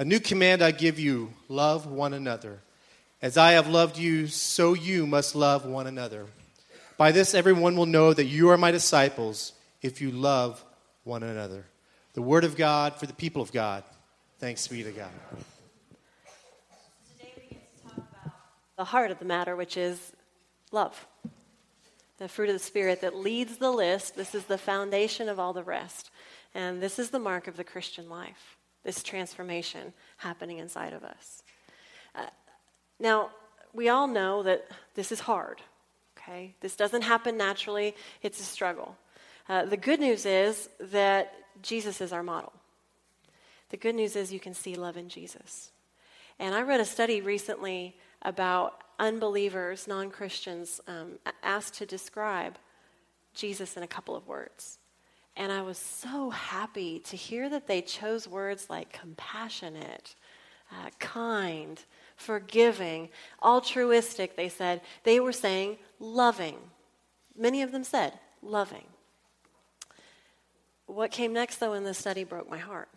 A new command I give you love one another. As I have loved you, so you must love one another. By this, everyone will know that you are my disciples if you love one another. The word of God for the people of God. Thanks be to God. Today we get to talk about the heart of the matter, which is love. The fruit of the Spirit that leads the list. This is the foundation of all the rest. And this is the mark of the Christian life this transformation happening inside of us. Uh, now, we all know that this is hard, okay? This doesn't happen naturally, it's a struggle. Uh, the good news is that Jesus is our model. The good news is you can see love in Jesus. And I read a study recently about unbelievers, non Christians, um, asked to describe Jesus in a couple of words. And I was so happy to hear that they chose words like compassionate, uh, kind, forgiving, altruistic, they said. They were saying loving. Many of them said loving. What came next, though, in the study broke my heart.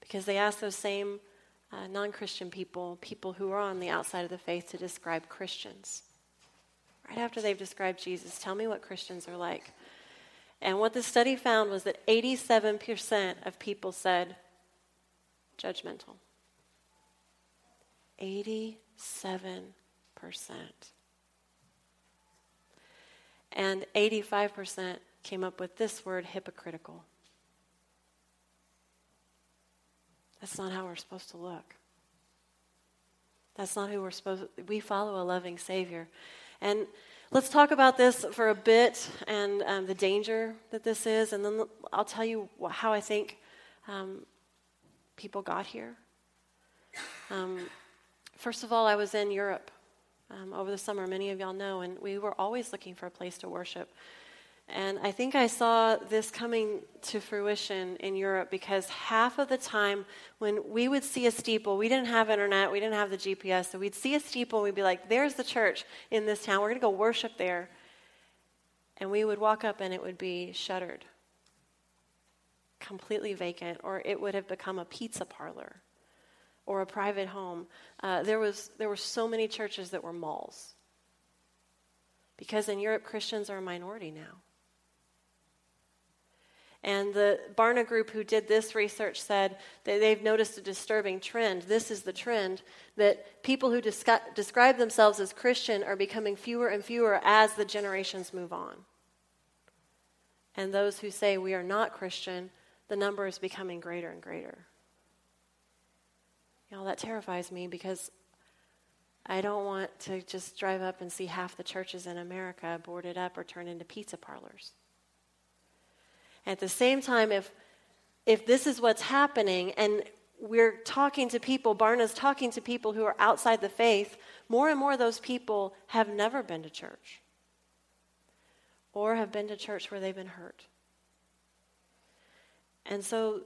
Because they asked those same uh, non Christian people, people who are on the outside of the faith, to describe Christians. Right after they've described Jesus, tell me what Christians are like. And what the study found was that 87% of people said judgmental. 87%. And 85% came up with this word hypocritical. That's not how we're supposed to look. That's not who we're supposed to. We follow a loving Savior. And Let's talk about this for a bit and um, the danger that this is, and then I'll tell you how I think um, people got here. Um, first of all, I was in Europe um, over the summer, many of y'all know, and we were always looking for a place to worship. And I think I saw this coming to fruition in Europe because half of the time when we would see a steeple, we didn't have internet, we didn't have the GPS, so we'd see a steeple and we'd be like, there's the church in this town, we're going to go worship there. And we would walk up and it would be shuttered, completely vacant, or it would have become a pizza parlor or a private home. Uh, there, was, there were so many churches that were malls. Because in Europe, Christians are a minority now. And the Barna Group, who did this research, said that they've noticed a disturbing trend. This is the trend that people who descri- describe themselves as Christian are becoming fewer and fewer as the generations move on. And those who say we are not Christian, the number is becoming greater and greater. Know, that terrifies me because I don't want to just drive up and see half the churches in America boarded up or turned into pizza parlors. At the same time, if, if this is what's happening and we're talking to people, Barna's talking to people who are outside the faith, more and more of those people have never been to church or have been to church where they've been hurt. And so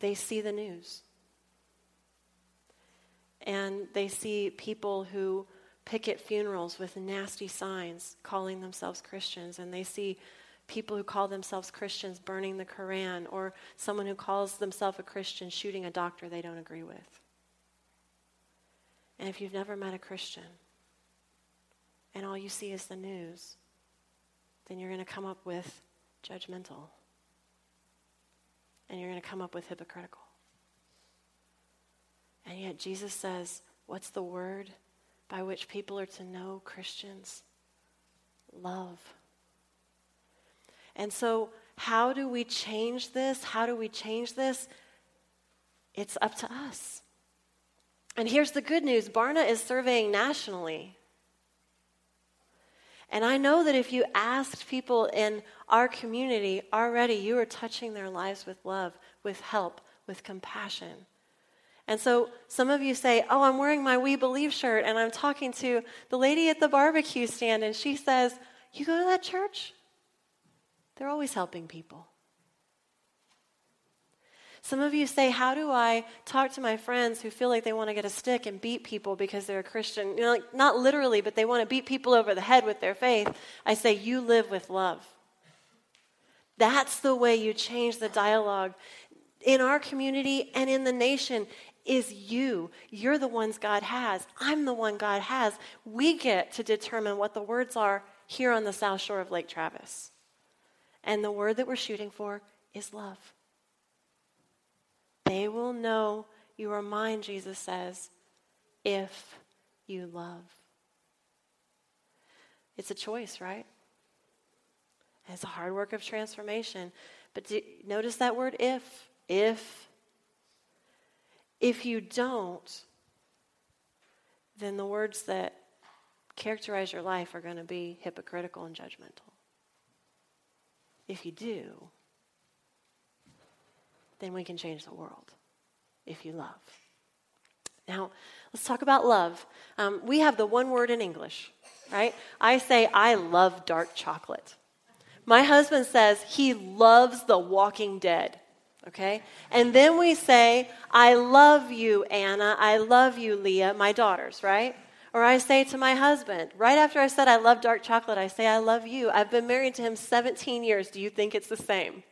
they see the news. And they see people who picket funerals with nasty signs calling themselves Christians. And they see people who call themselves Christians burning the Koran, or someone who calls themselves a Christian shooting a doctor they don't agree with. And if you've never met a Christian and all you see is the news, then you're going to come up with judgmental. And you're going to come up with hypocritical. And yet Jesus says, what's the word by which people are to know Christians? Love. And so, how do we change this? How do we change this? It's up to us. And here's the good news Barna is surveying nationally. And I know that if you asked people in our community already, you are touching their lives with love, with help, with compassion. And so some of you say, Oh, I'm wearing my We Believe shirt, and I'm talking to the lady at the barbecue stand, and she says, You go to that church? They're always helping people. Some of you say, How do I talk to my friends who feel like they want to get a stick and beat people because they're a Christian? You know, like, not literally, but they want to beat people over the head with their faith. I say, You live with love. That's the way you change the dialogue. in our community and in the nation is you. You're the ones God has. I'm the one God has. We get to determine what the words are here on the south shore of Lake Travis. And the word that we're shooting for is love. They will know you are mine, Jesus says, if you love. It's a choice, right? It's a hard work of transformation. But do, notice that word if. If. If you don't, then the words that characterize your life are going to be hypocritical and judgmental. If you do, then we can change the world if you love. Now, let's talk about love. Um, we have the one word in English, right? I say, I love dark chocolate. My husband says he loves The Walking Dead, okay? And then we say, I love you, Anna. I love you, Leah, my daughters, right? Or I say to my husband, right after I said I love dark chocolate, I say, I love you. I've been married to him 17 years. Do you think it's the same?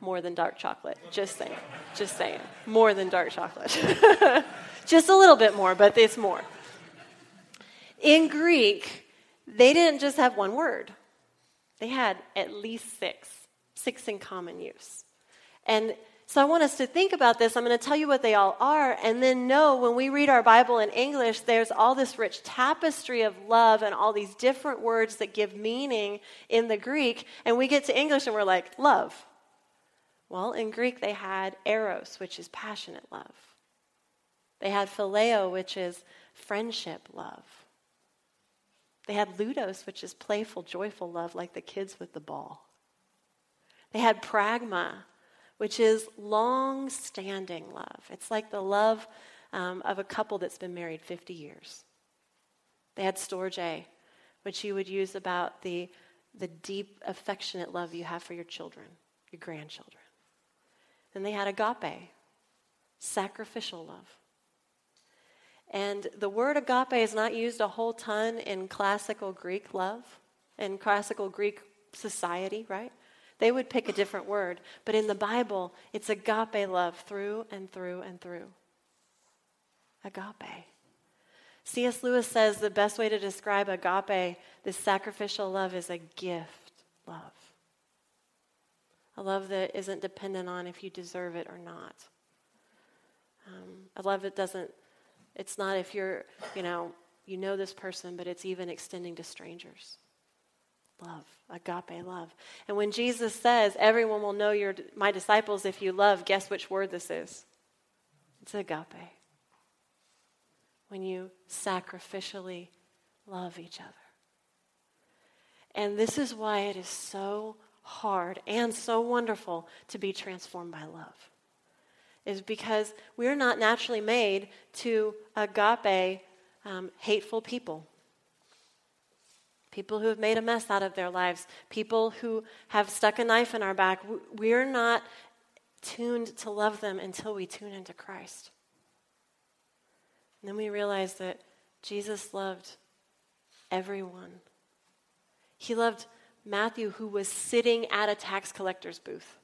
More than dark chocolate. Just saying. Just saying. More than dark chocolate. just a little bit more, but it's more. In Greek, they didn't just have one word. They had at least six, six in common use. And so I want us to think about this. I'm going to tell you what they all are, and then know when we read our Bible in English, there's all this rich tapestry of love and all these different words that give meaning in the Greek. And we get to English and we're like, love. Well, in Greek, they had eros, which is passionate love. They had phileo, which is friendship love. They had ludus, which is playful, joyful love, like the kids with the ball. They had pragma, which is long standing love. It's like the love um, of a couple that's been married 50 years. They had storge, which you would use about the, the deep, affectionate love you have for your children, your grandchildren. Then they had agape, sacrificial love. And the word agape is not used a whole ton in classical Greek love, in classical Greek society, right? They would pick a different word. But in the Bible, it's agape love through and through and through. Agape. C.S. Lewis says the best way to describe agape, this sacrificial love, is a gift love. A love that isn't dependent on if you deserve it or not. Um, a love that doesn't it's not if you're, you know, you know this person, but it's even extending to strangers. Love, agape love. And when Jesus says, everyone will know you're my disciples if you love, guess which word this is? It's agape. When you sacrificially love each other. And this is why it is so hard and so wonderful to be transformed by love is because we're not naturally made to agape um, hateful people. People who have made a mess out of their lives, people who have stuck a knife in our back. We're not tuned to love them until we tune into Christ. And then we realize that Jesus loved everyone. He loved Matthew, who was sitting at a tax collector's booth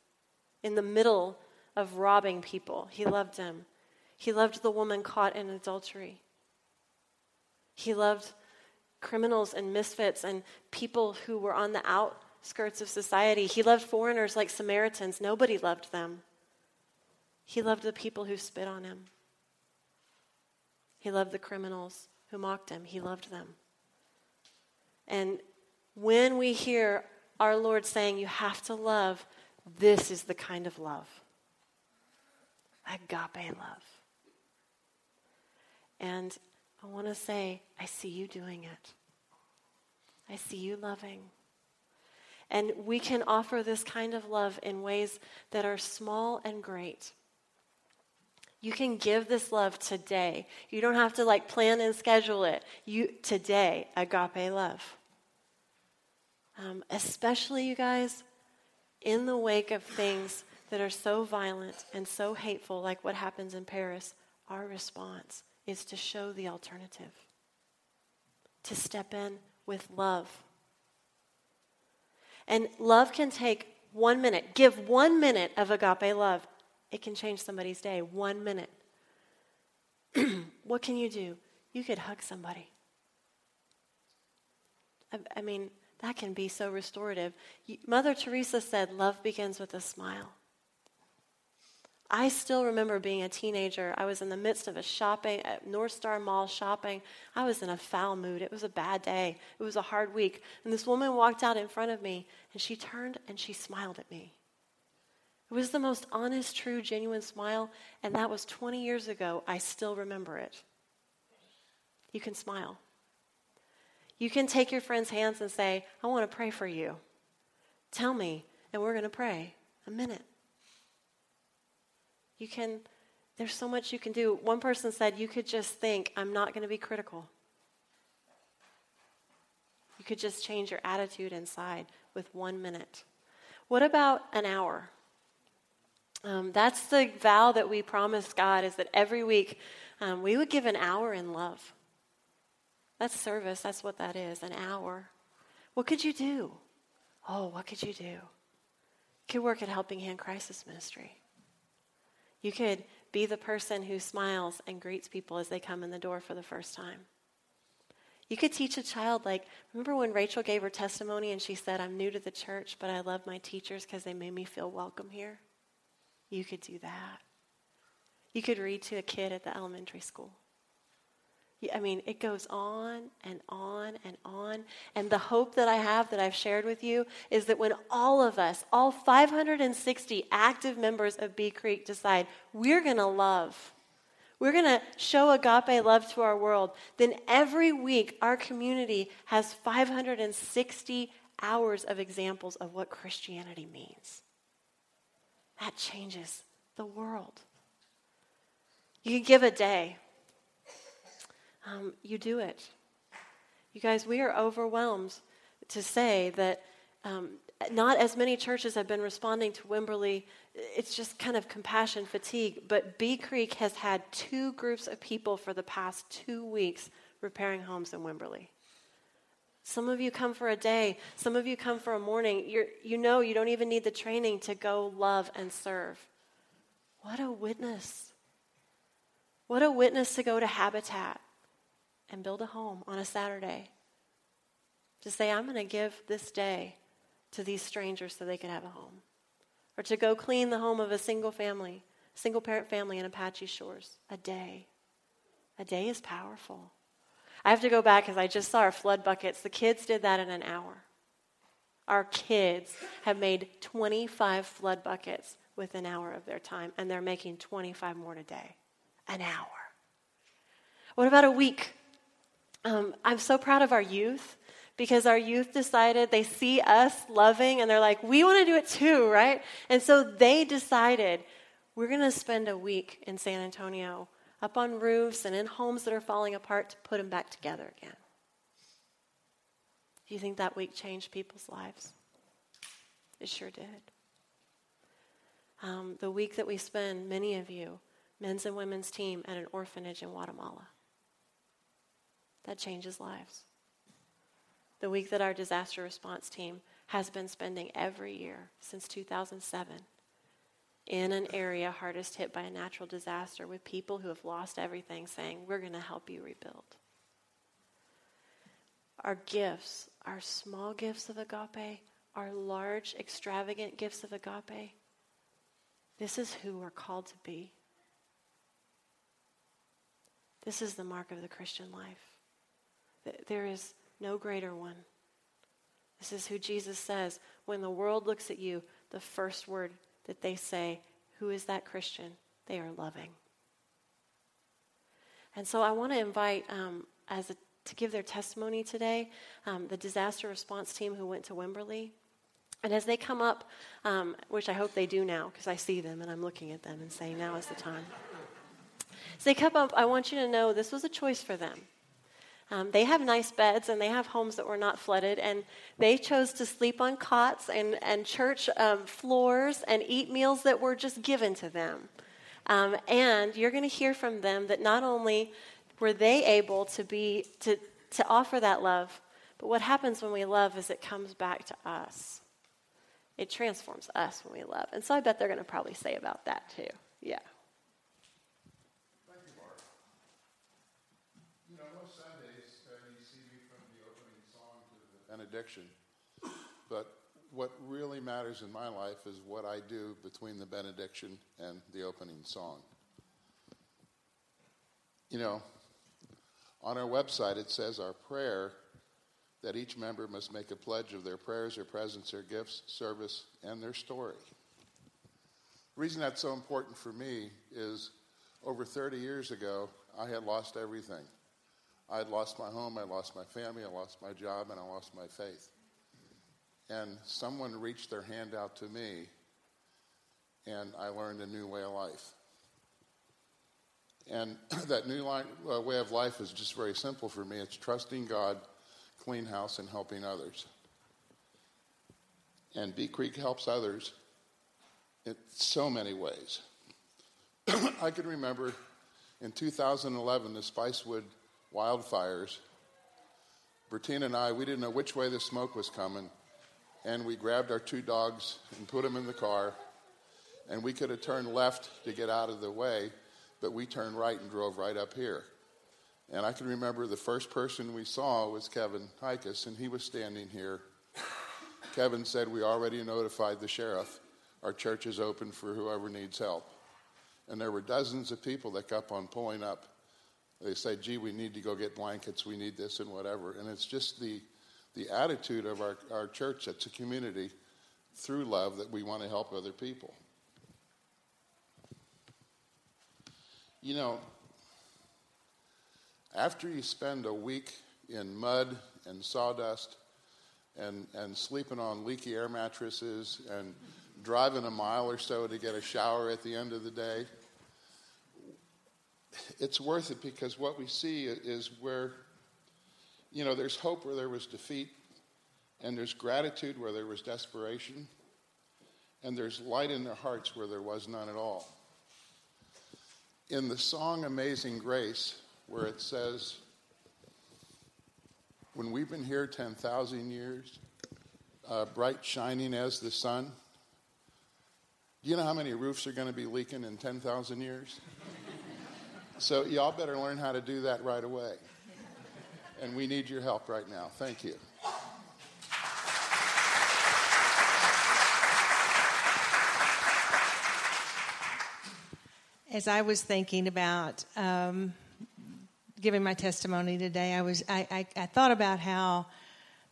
in the middle of robbing people. He loved him. He loved the woman caught in adultery. He loved criminals and misfits and people who were on the outskirts of society. He loved foreigners like Samaritans. Nobody loved them. He loved the people who spit on him. He loved the criminals who mocked him. He loved them. And when we hear our Lord saying, You have to love, this is the kind of love agape love. And I want to say, I see you doing it. I see you loving. And we can offer this kind of love in ways that are small and great. You can give this love today. You don't have to like plan and schedule it. You today, agape love. Um, especially, you guys, in the wake of things that are so violent and so hateful, like what happens in Paris, our response is to show the alternative, to step in with love. And love can take One minute. Give one minute of agape love. It can change somebody's day. One minute. what can you do? You could hug somebody. I, I mean, that can be so restorative. Mother Teresa said, Love begins with a smile. I still remember being a teenager. I was in the midst of a shopping at North Star Mall shopping. I was in a foul mood. It was a bad day. It was a hard week. And this woman walked out in front of me and she turned and she smiled at me. It was the most honest, true, genuine smile. And that was 20 years ago. I still remember it. You can smile. You can take your friend's hands and say, I want to pray for you. Tell me, and we're going to pray. A minute. You can, there's so much you can do. One person said, You could just think, I'm not going to be critical. You could just change your attitude inside with one minute. What about an hour? Um, that's the vow that we promised God is that every week um, we would give an hour in love. That's service. That's what that is an hour. What could you do? Oh, what could you do? You could work at Helping Hand Crisis Ministry. You could be the person who smiles and greets people as they come in the door for the first time. You could teach a child, like, remember when Rachel gave her testimony and she said, I'm new to the church, but I love my teachers because they made me feel welcome here? You could do that. You could read to a kid at the elementary school. I mean, it goes on and on and on. And the hope that I have that I've shared with you is that when all of us, all 560 active members of Bee Creek, decide we're going to love, we're going to show agape love to our world, then every week our community has 560 hours of examples of what Christianity means. That changes the world. You can give a day um, you do it. You guys, we are overwhelmed to say that um, not as many churches have been responding to Wimberley. It's just kind of compassion fatigue. But Bee Creek has had two groups of people for the past two weeks repairing homes in Wimberley. Some of you come for a day, some of you come for a morning. You're, you know you don't even need the training to go love and serve. What a witness. What a witness to go to Habitat and build a home on a Saturday. To say, I'm going to give this day to these strangers so they can have a home. Or to go clean the home of a single family, single parent family in Apache Shores. A day. A day is powerful. I have to go back because I just saw our flood buckets. The kids did that in an hour. Our kids have made 25 flood buckets with an hour of their time, and they're making 25 more today. An hour. What about a week? Um, I'm so proud of our youth because our youth decided they see us loving and they're like, we want to do it too, right? And so they decided we're going to spend a week in San Antonio up on roofs and in homes that are falling apart to put them back together again. Do you think that week changed people's lives? It sure did. Um, the week that we spend, many of you, men's and women's team at an orphanage in Guatemala that changes lives. The week that our disaster response team has been spending every year since 2007 in an area hardest hit by a natural disaster with people who have lost everything saying, We're going to help you rebuild. Our gifts, our small gifts of agape, our large, extravagant gifts of agape, this is who we're called to be. This is the mark of the Christian life. There is no greater one. This is who Jesus says. When the world looks at you, the first word that they say, Who is that Christian? They are loving. And so I want to invite, um, as a, to give their testimony today, um, the disaster response team who went to Wimberley. And as they come up, um, which I hope they do now, because I see them and I'm looking at them and saying, now is the time. As they come up, I want you to know this was a choice for them. Um, they have nice beds and they have homes that were not flooded, and they chose to sleep on cots and, and church um, floors and eat meals that were just given to them. Um, and you're going to hear from them that not only were they able to be to, to offer that love, but what happens when we love is it comes back to us. It transforms us when we love. And so I bet they're going to probably say about that too. Yeah. Thank you, Mark. You know, most Sundays uh, you see me from the opening the benediction. But what really matters in my life is what I do between the benediction and the opening song. You know, on our website it says our prayer that each member must make a pledge of their prayers, their presence, their gifts, service, and their story. The reason that's so important for me is over 30 years ago, I had lost everything. I had lost my home, I lost my family, I lost my job, and I lost my faith. And someone reached their hand out to me, and I learned a new way of life. And that new line, uh, way of life is just very simple for me. It's trusting God, clean house, and helping others. And Bee Creek helps others in so many ways. I can remember in 2011, the Spicewood wildfires. Bertina and I, we didn't know which way the smoke was coming, and we grabbed our two dogs and put them in the car, and we could have turned left to get out of the way, but we turned right and drove right up here. And I can remember the first person we saw was Kevin Hikus, and he was standing here. Kevin said, We already notified the sheriff. Our church is open for whoever needs help. And there were dozens of people that kept on pulling up. They say, gee, we need to go get blankets, we need this and whatever. And it's just the, the attitude of our, our church that's a community through love that we want to help other people. You know, after you spend a week in mud and sawdust and, and sleeping on leaky air mattresses and driving a mile or so to get a shower at the end of the day, it's worth it because what we see is where, you know, there's hope where there was defeat, and there's gratitude where there was desperation, and there's light in their hearts where there was none at all. In the song Amazing Grace, where it says, When we've been here 10,000 years, uh, bright shining as the sun, do you know how many roofs are going to be leaking in 10,000 years? So, y'all better learn how to do that right away. And we need your help right now. Thank you. As I was thinking about um, giving my testimony today, I was I, I, I thought about how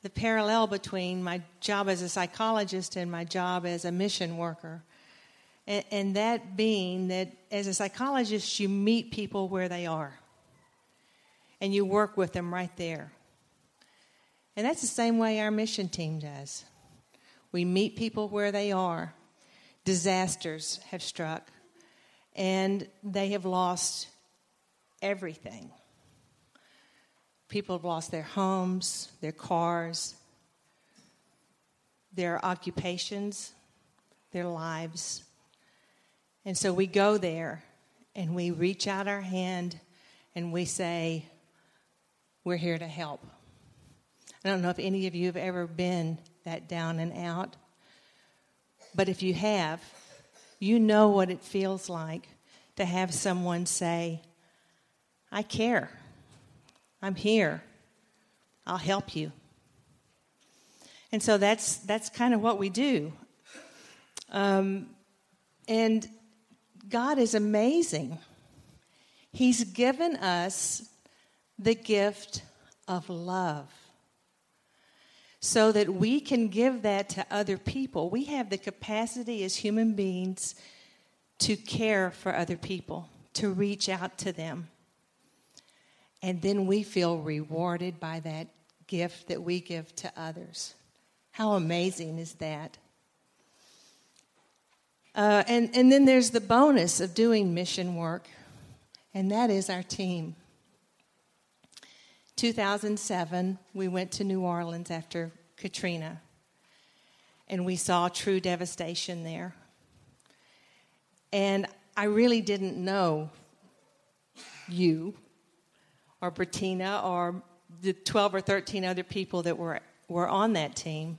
the parallel between my job as a psychologist and my job as a mission worker and, and that being that as a psychologist, you meet people where they are and you work with them right there. And that's the same way our mission team does. We meet people where they are. Disasters have struck, and they have lost everything. People have lost their homes, their cars, their occupations, their lives. And so we go there and we reach out our hand and we say, We're here to help. I don't know if any of you have ever been that down and out, but if you have, you know what it feels like to have someone say, I care. I'm here. I'll help you. And so that's that's kind of what we do. Um, and God is amazing. He's given us the gift of love so that we can give that to other people. We have the capacity as human beings to care for other people, to reach out to them. And then we feel rewarded by that gift that we give to others. How amazing is that? Uh, and, and then there's the bonus of doing mission work, and that is our team. 2007, we went to New Orleans after Katrina, and we saw true devastation there. And I really didn't know you or Bertina or the 12 or 13 other people that were, were on that team.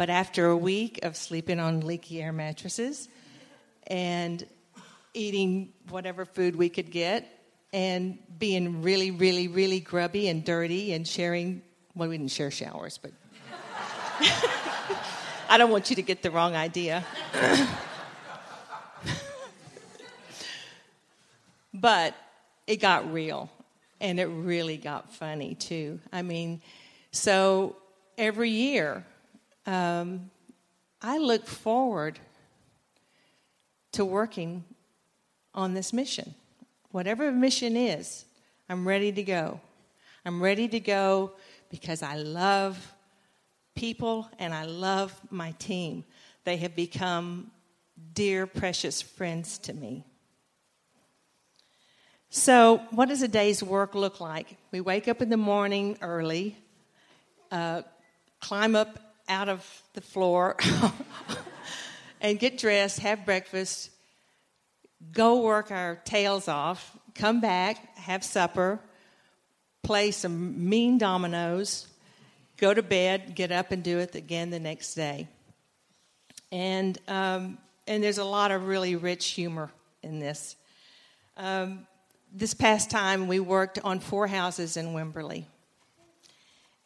But after a week of sleeping on leaky air mattresses and eating whatever food we could get and being really, really, really grubby and dirty and sharing, well, we didn't share showers, but I don't want you to get the wrong idea. but it got real and it really got funny too. I mean, so every year, um, I look forward to working on this mission. Whatever mission is, I'm ready to go. I'm ready to go because I love people and I love my team. They have become dear, precious friends to me. So, what does a day's work look like? We wake up in the morning early, uh, climb up out of the floor, and get dressed, have breakfast, go work our tails off, come back, have supper, play some mean dominoes, go to bed, get up and do it again the next day. And, um, and there's a lot of really rich humor in this. Um, this past time, we worked on four houses in Wimberley.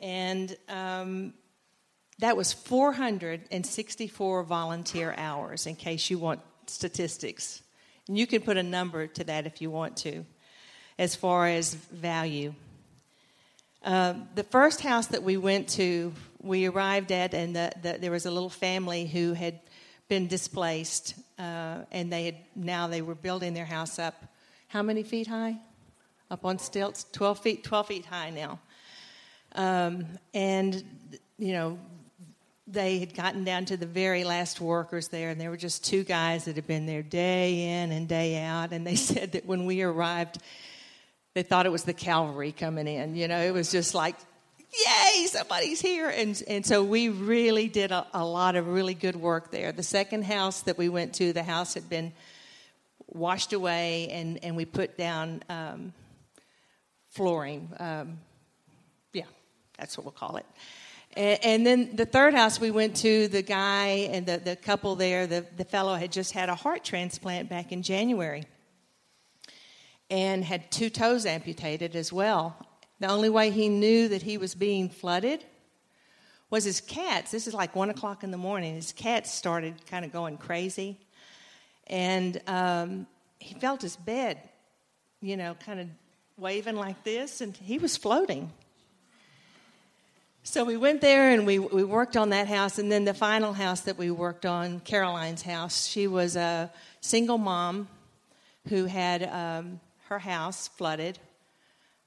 And um, that was 464 volunteer hours, in case you want statistics. And you can put a number to that if you want to, as far as value. Uh, the first house that we went to, we arrived at, and the, the, there was a little family who had been displaced, uh, and they had now they were building their house up how many feet high? Up on stilts? 12 feet, 12 feet high now. Um, and, you know, they had gotten down to the very last workers there, and there were just two guys that had been there day in and day out. And they said that when we arrived, they thought it was the cavalry coming in. You know, it was just like, yay, somebody's here. And, and so we really did a, a lot of really good work there. The second house that we went to, the house had been washed away, and, and we put down um, flooring. Um, yeah, that's what we'll call it. And, and, then the third house we went to, the guy and the, the couple there, the, the fellow had just had a heart transplant back in January and had two toes amputated as well. The only way he knew that he was being flooded was his cats. This is like one o'clock in the morning. His cats started kind of going crazy and um, he felt his bed, you know, kind of waving like this, and he was floating. So we went there and we, we worked on that house. And then the final house that we worked on, Caroline's house, she was a single mom who had um, her house flooded.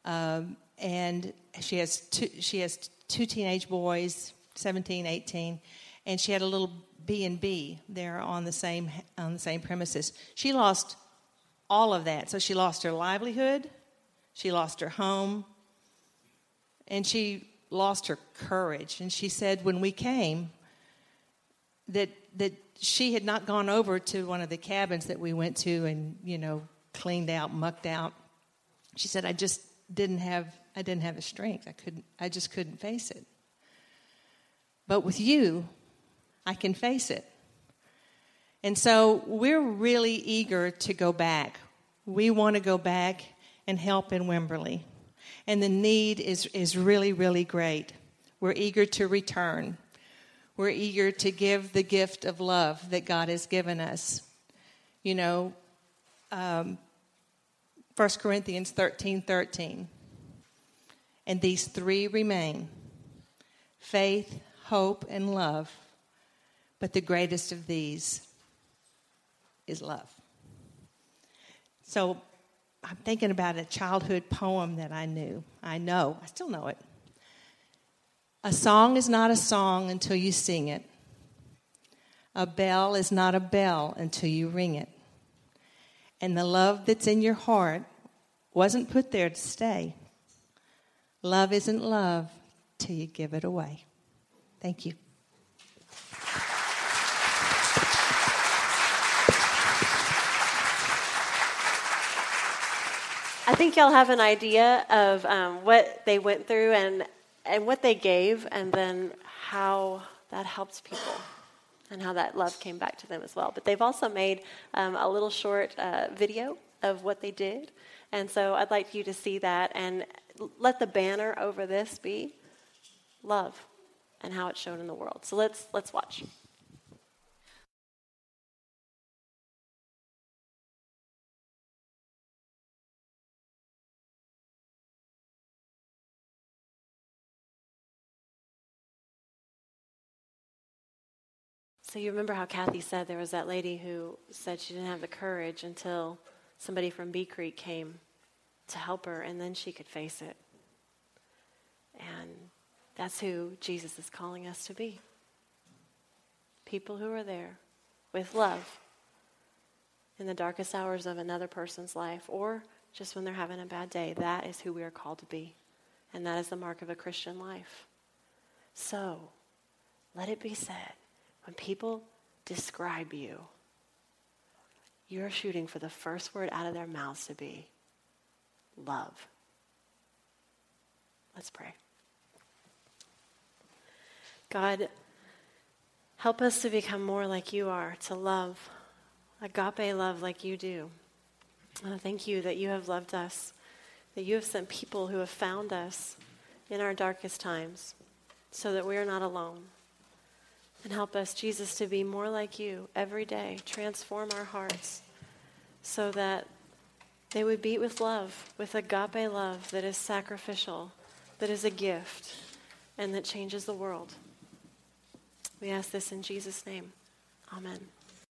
Um, and she has, two, she has two teenage boys, 17, 18, and she had a little B and B there on the same on the same premises. She lost all of that. So she lost her livelihood, she lost her home, and she lost her courage. And she said when we came that that she had not gone over to one of the cabins that we went to and you know cleaned out, mucked out. She said I just didn't have I didn't have the strength. I couldn't I just couldn't face it. But with you, I can face it. And so we're really eager to go back. We want to go back and help in Wimberley. And the need is, is really, really great. We're eager to return. We're eager to give the gift of love that God has given us. You know, um, 1 Corinthians 13 13. And these three remain faith, hope, and love. But the greatest of these is love. So I'm thinking about a childhood poem that I knew. I know, I still know it. A song is not a song until you sing it. A bell is not a bell until you ring it. And the love that's in your heart wasn't put there to stay. Love isn't love till you give it away. Thank you. I think y'all have an idea of um, what they went through and, and what they gave, and then how that helped people and how that love came back to them as well. But they've also made um, a little short uh, video of what they did. And so I'd like you to see that and let the banner over this be love and how it's shown in the world. So let's let's watch. So you remember how Kathy said there was that lady who said she didn't have the courage until somebody from Bee Creek came to help her, and then she could face it. And that's who Jesus is calling us to be. People who are there with love in the darkest hours of another person's life or just when they're having a bad day. That is who we are called to be. And that is the mark of a Christian life. So, let it be said when people describe you, you're shooting for the first word out of their mouths to be love. Let's pray. God, help us to become more like you are, to love, agape love like you do. Uh, thank you that you have loved us, that you have sent people who have found us in our darkest times so that we are not alone. And help us, Jesus, to be more like you every day. Transform our hearts so that they would beat with love, with agape love that is sacrificial, that is a gift, and that changes the world. We ask this in Jesus' name. Amen.